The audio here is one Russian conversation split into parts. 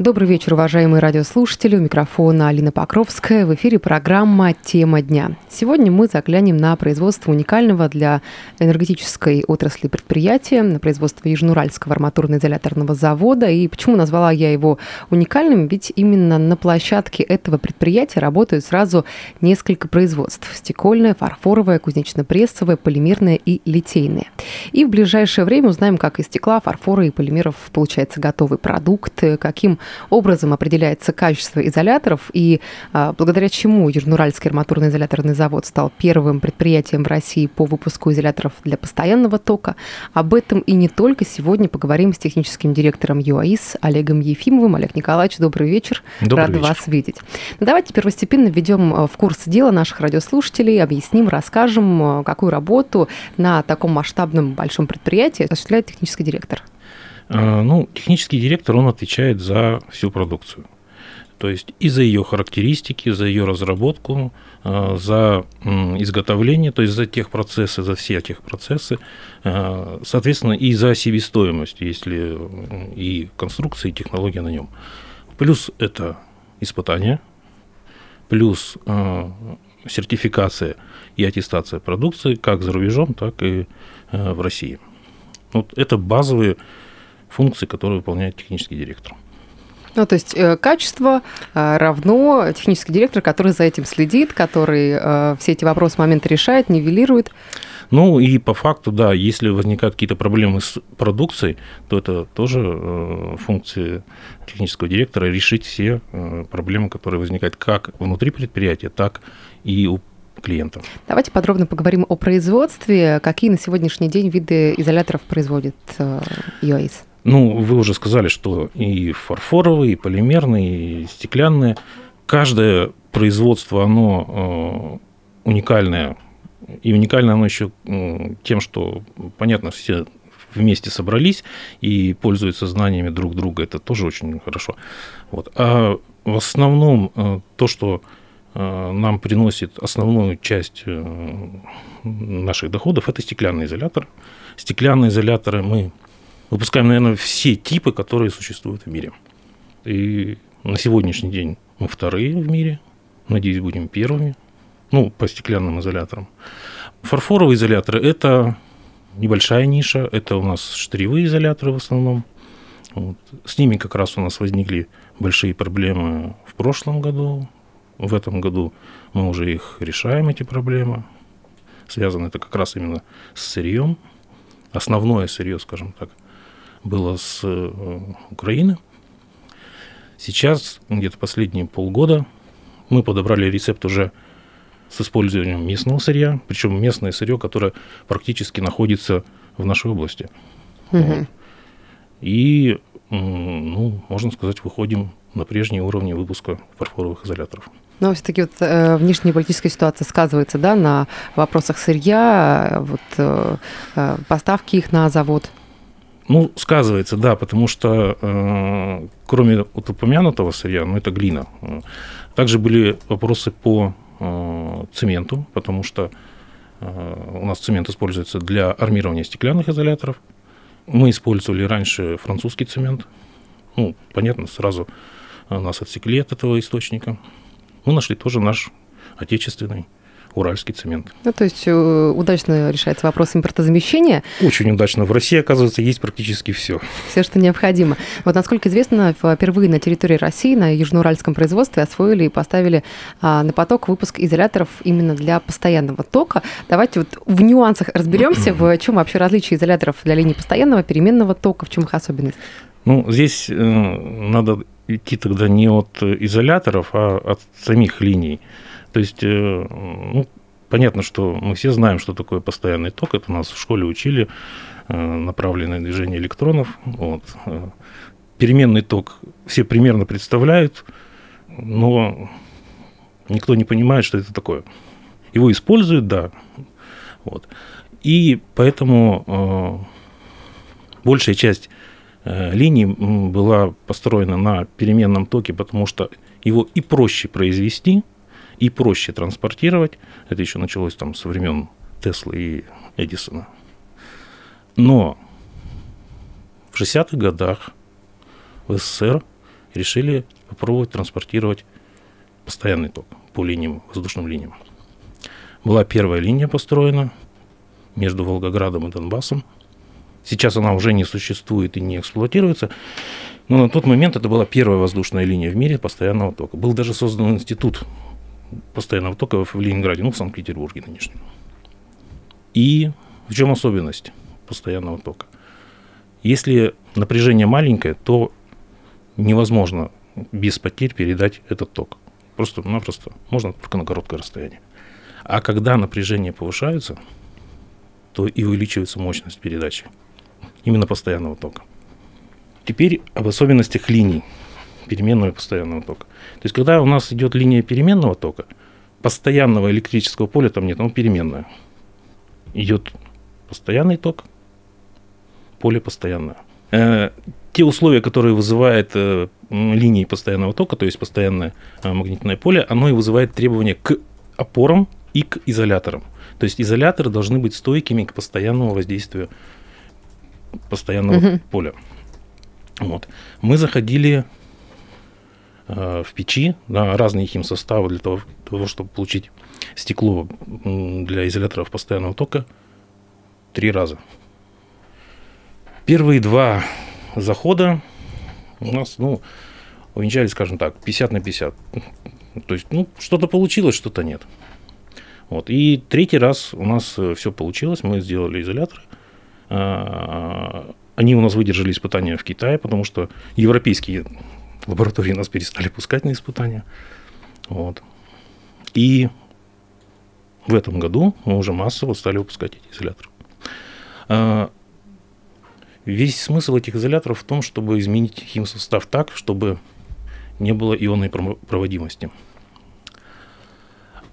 Добрый вечер, уважаемые радиослушатели. У микрофона Алина Покровская. В эфире программа «Тема дня». Сегодня мы заглянем на производство уникального для энергетической отрасли предприятия, на производство Южноуральского арматурно-изоляторного завода. И почему назвала я его уникальным? Ведь именно на площадке этого предприятия работают сразу несколько производств. Стекольное, фарфоровое, кузнечно-прессовое, полимерное и литейное. И в ближайшее время узнаем, как из стекла, фарфора и полимеров получается готовый продукт, каким образом определяется качество изоляторов и а, благодаря чему Южноуральский арматурно-изоляторный завод стал первым предприятием в России по выпуску изоляторов для постоянного тока. Об этом и не только сегодня поговорим с техническим директором ЮАИС Олегом Ефимовым. Олег Николаевич, добрый вечер. Добрый Рада вечер. вас видеть. Ну, давайте первостепенно введем а, в курс дела наших радиослушателей, объясним, расскажем, а, какую работу на таком масштабном большом предприятии осуществляет технический директор. А, Ну, технический директор, он отвечает за всю продукцию. То есть и за ее характеристики, за ее разработку, а, за изготовление, то есть за тех процессы, за все тех процессы, а, соответственно, и за себестоимость, если и конструкция, и технология на нем. Плюс это испытания, плюс сертификация и аттестация продукции как за рубежом, так и в России. Вот это базовые функции, которые выполняет технический директор. Ну, то есть э, качество э, равно технический директор, который за этим следит, который э, все эти вопросы моменты решает, нивелирует. Ну и по факту, да, если возникают какие-то проблемы с продукцией, то это тоже э, функции технического директора решить все э, проблемы, которые возникают как внутри предприятия, так и у клиентов. Давайте подробно поговорим о производстве. Какие на сегодняшний день виды изоляторов производит э, ЮАИС? Ну, вы уже сказали, что и фарфоровые, и полимерные, и стеклянные. Каждое производство, оно э, уникальное. И уникально оно еще тем, что, понятно, все вместе собрались и пользуются знаниями друг друга. Это тоже очень хорошо. Вот. А в основном э, то, что э, нам приносит основную часть наших доходов, это стеклянные изоляторы. Стеклянные изоляторы мы выпускаем, наверное, все типы, которые существуют в мире. И на сегодняшний день мы вторые в мире. Надеюсь, будем первыми. Ну, по стеклянным изоляторам. Фарфоровые изоляторы – это небольшая ниша. Это у нас штыревые изоляторы в основном. Вот. С ними как раз у нас возникли большие проблемы в прошлом году. В этом году мы уже их решаем, эти проблемы. Связано это как раз именно с сырьем. Основное сырье, скажем так, было с э, Украины. Сейчас, где-то последние полгода, мы подобрали рецепт уже с использованием местного сырья, причем местное сырье, которое практически находится в нашей области. Мгм. И, ну, можно сказать, выходим на прежние уровни выпуска фарфоровых изоляторов. Но все-таки вот э, внешнеполитическая ситуация сказывается, да, на вопросах сырья, вот э, э, поставки их на завод. Ну, сказывается, да, потому что э, кроме вот упомянутого сырья, ну, это глина, э, также были вопросы по э, цементу, потому что э, у нас цемент используется для армирования стеклянных изоляторов. Мы использовали раньше французский цемент. Ну, понятно, сразу э, нас отсекли от этого источника. Мы нашли тоже наш отечественный уральский цемент. Ну, то есть э, удачно решается вопрос импортозамещения, Очень удачно. В России, оказывается, есть практически все. все, что необходимо. Вот насколько известно, впервые на территории России на южноуральском производстве освоили и поставили а, на поток выпуск изоляторов именно для постоянного тока. Давайте вот в нюансах разберемся, в чем вообще различие изоляторов для линии постоянного, переменного тока, в чем их особенность. Ну, здесь э, надо идти тогда не от изоляторов, а от самих линий. То есть, э, ну, понятно, что мы все знаем, что такое постоянный ток. Это нас в школе учили, э, направленное движение электронов. Вот. Э, Переменный ток все примерно представляют, но никто не понимает, что это такое. Его используют, да. Вот. И поэтому э, большая часть э, линий была построена на переменном токе, потому что его и проще произвести, и проще транспортировать. Это еще началось там со времен Теслы и Эдисона. Но в 60-х годах в СССР решили попробовать транспортировать постоянный ток по линиям, воздушным линиям. Была первая линия построена между Волгоградом и Донбассом. Сейчас она уже не существует и не эксплуатируется, но на тот момент это была первая воздушная линия в мире постоянного тока. Был даже создан институт постоянного тока в Ленинграде, ну, в Санкт-Петербурге нынешнем. И в чем особенность постоянного тока? Если напряжение маленькое, то невозможно без потерь передать этот ток. Просто-напросто можно только на короткое расстояние. А когда напряжение повышается, то и увеличивается мощность передачи именно постоянного тока. Теперь об особенностях линий переменного и постоянного тока. То есть, когда у нас идет линия переменного тока, постоянного электрического поля там нет, оно переменное. Идет постоянный ток, поле постоянное. Э, те условия, которые вызывает э, линии постоянного тока, то есть постоянное э, магнитное поле, оно и вызывает требования к опорам и к изоляторам. То есть изоляторы должны быть стойкими к постоянному воздействию постоянного угу. поля. Вот. Мы заходили в печи на разные химсоставы для того, того, чтобы получить стекло для изоляторов постоянного тока три раза. Первые два захода у нас, ну, увенчались, скажем так, 50 на 50. То есть, ну, что-то получилось, что-то нет. Вот. И третий раз у нас э, все получилось, мы сделали изоляторы. А, они у нас выдержали испытания в Китае, потому что европейские лаборатории нас перестали пускать на испытания. Вот. И в этом году мы уже массово стали выпускать эти изоляторы. А, Весь смысл этих изоляторов в том, чтобы изменить химсостав так, чтобы не было ионной проводимости.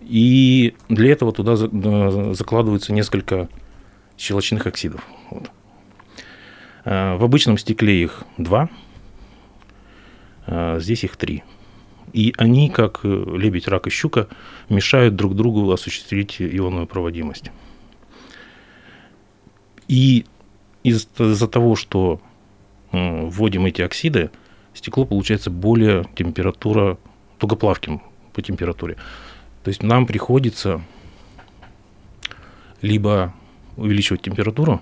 И для этого туда закладывается несколько щелочных оксидов. Вот. А, в обычном стекле их два, здесь их три. И они, как лебедь, рак и щука, мешают друг другу осуществить ионную проводимость. И из-за того, что вводим эти оксиды, стекло получается более температура, тугоплавким по температуре. То есть нам приходится либо увеличивать температуру,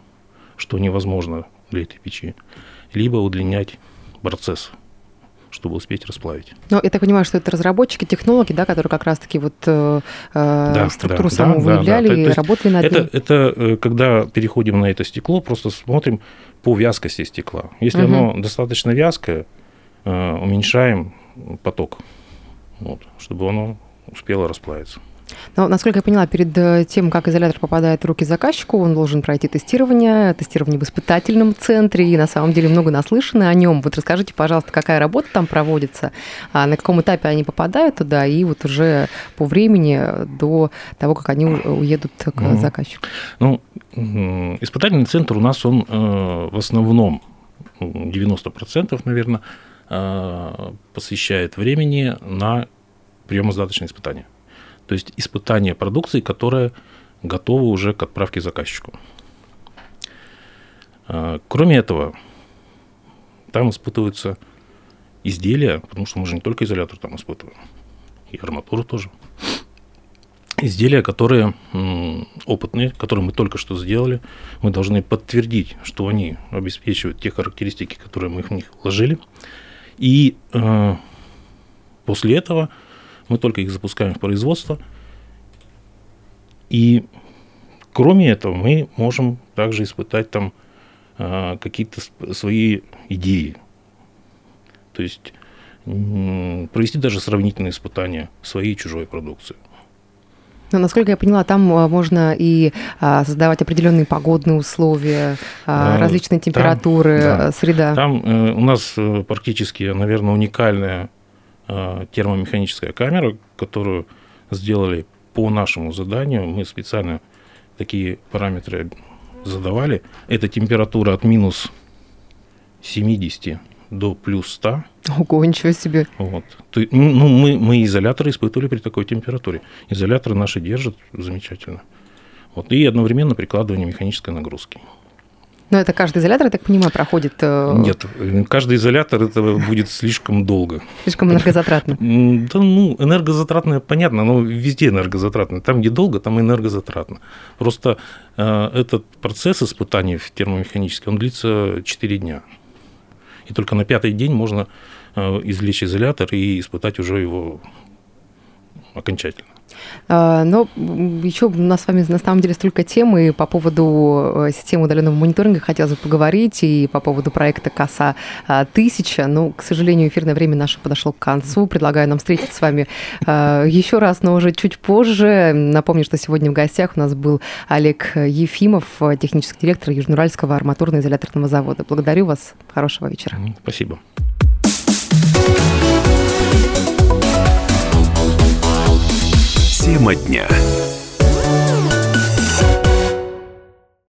что невозможно для этой печи, либо удлинять процесс чтобы успеть расплавить. Но я так понимаю, что это разработчики, технологи, да, которые как раз-таки вот э, э да, структуру да, саму да, выявляли да, да. и работали над это, ней. Это э, когда переходим на это стекло, просто смотрим по вязкости стекла. Если угу. оно достаточно вязкое, э, уменьшаем поток, вот, чтобы оно успело расплавиться. Но, насколько я поняла, перед э, тем, как изолятор попадает в руки заказчику, он должен пройти тестирование, тестирование в испытательном центре, и на самом деле много наслышаны о нем. Вот расскажите, пожалуйста, какая работа там проводится, а на каком этапе они попадают туда, и вот уже по времени до того, как они уедут к ну, заказчику. Ну, испытательный центр у нас, он э, в основном 90%, наверное, э, посвящает времени на приемо-сдаточные испытания. То есть испытание продукции, которая готова уже к отправке заказчику. А, кроме этого, там испытываются изделия, потому что мы же не только изолятор там испытываем, и арматуру тоже. Изделия, которые опытные, которые мы только что сделали, мы должны подтвердить, что они обеспечивают те характеристики, которые мы в них вложили. И э, после этого мы только их запускаем в производство. И кроме этого мы можем также испытать там э, какие-то свои идеи. То есть провести даже сравнительные испытания своей и чужой продукции. Но, насколько я поняла, там а, можно и а, создавать определенные погодные условия, а, различные температуры, там, да. среда. Там э, у нас э, практически, наверное, уникальная Э, термомеханическая камера, которую сделали по нашему заданию. Мы специально такие параметры задавали. Это температура от минус 70 до плюс 100. Ого, ничего себе. Вот. Ну, мы, мы изоляторы испытывали при такой температуре. Изоляторы наши держат замечательно. Вот. И одновременно прикладывание механической нагрузки. Но это каждый изолятор, я так понимаю, проходит... Э, Нет, каждый изолятор это будет слишком долго. Слишком энергозатратно. Да, ну, энергозатратно, понятно, но везде энергозатратно. Там, где долго, там энергозатратно. Просто э, этот процесс испытаний термомеханический, он длится 4 дня. И только на пятый день можно э, извлечь изолятор и испытать уже его окончательно. А, но еще у нас с вами на самом деле столько тем, и по поводу э, системы удаленного мониторинга хотелось бы поговорить, и по поводу проекта КАСА 1000. Но, к сожалению, эфирное время наше подошло к концу. Предлагаю нам встретиться с вами э, еще раз, но уже чуть позже. Напомню, что сегодня в гостях у нас был Олег Ефимов, технический директор Южноуральского арматурно-изоляторного завода. Благодарю вас. Хорошего вечера. Спасибо. Тема дня.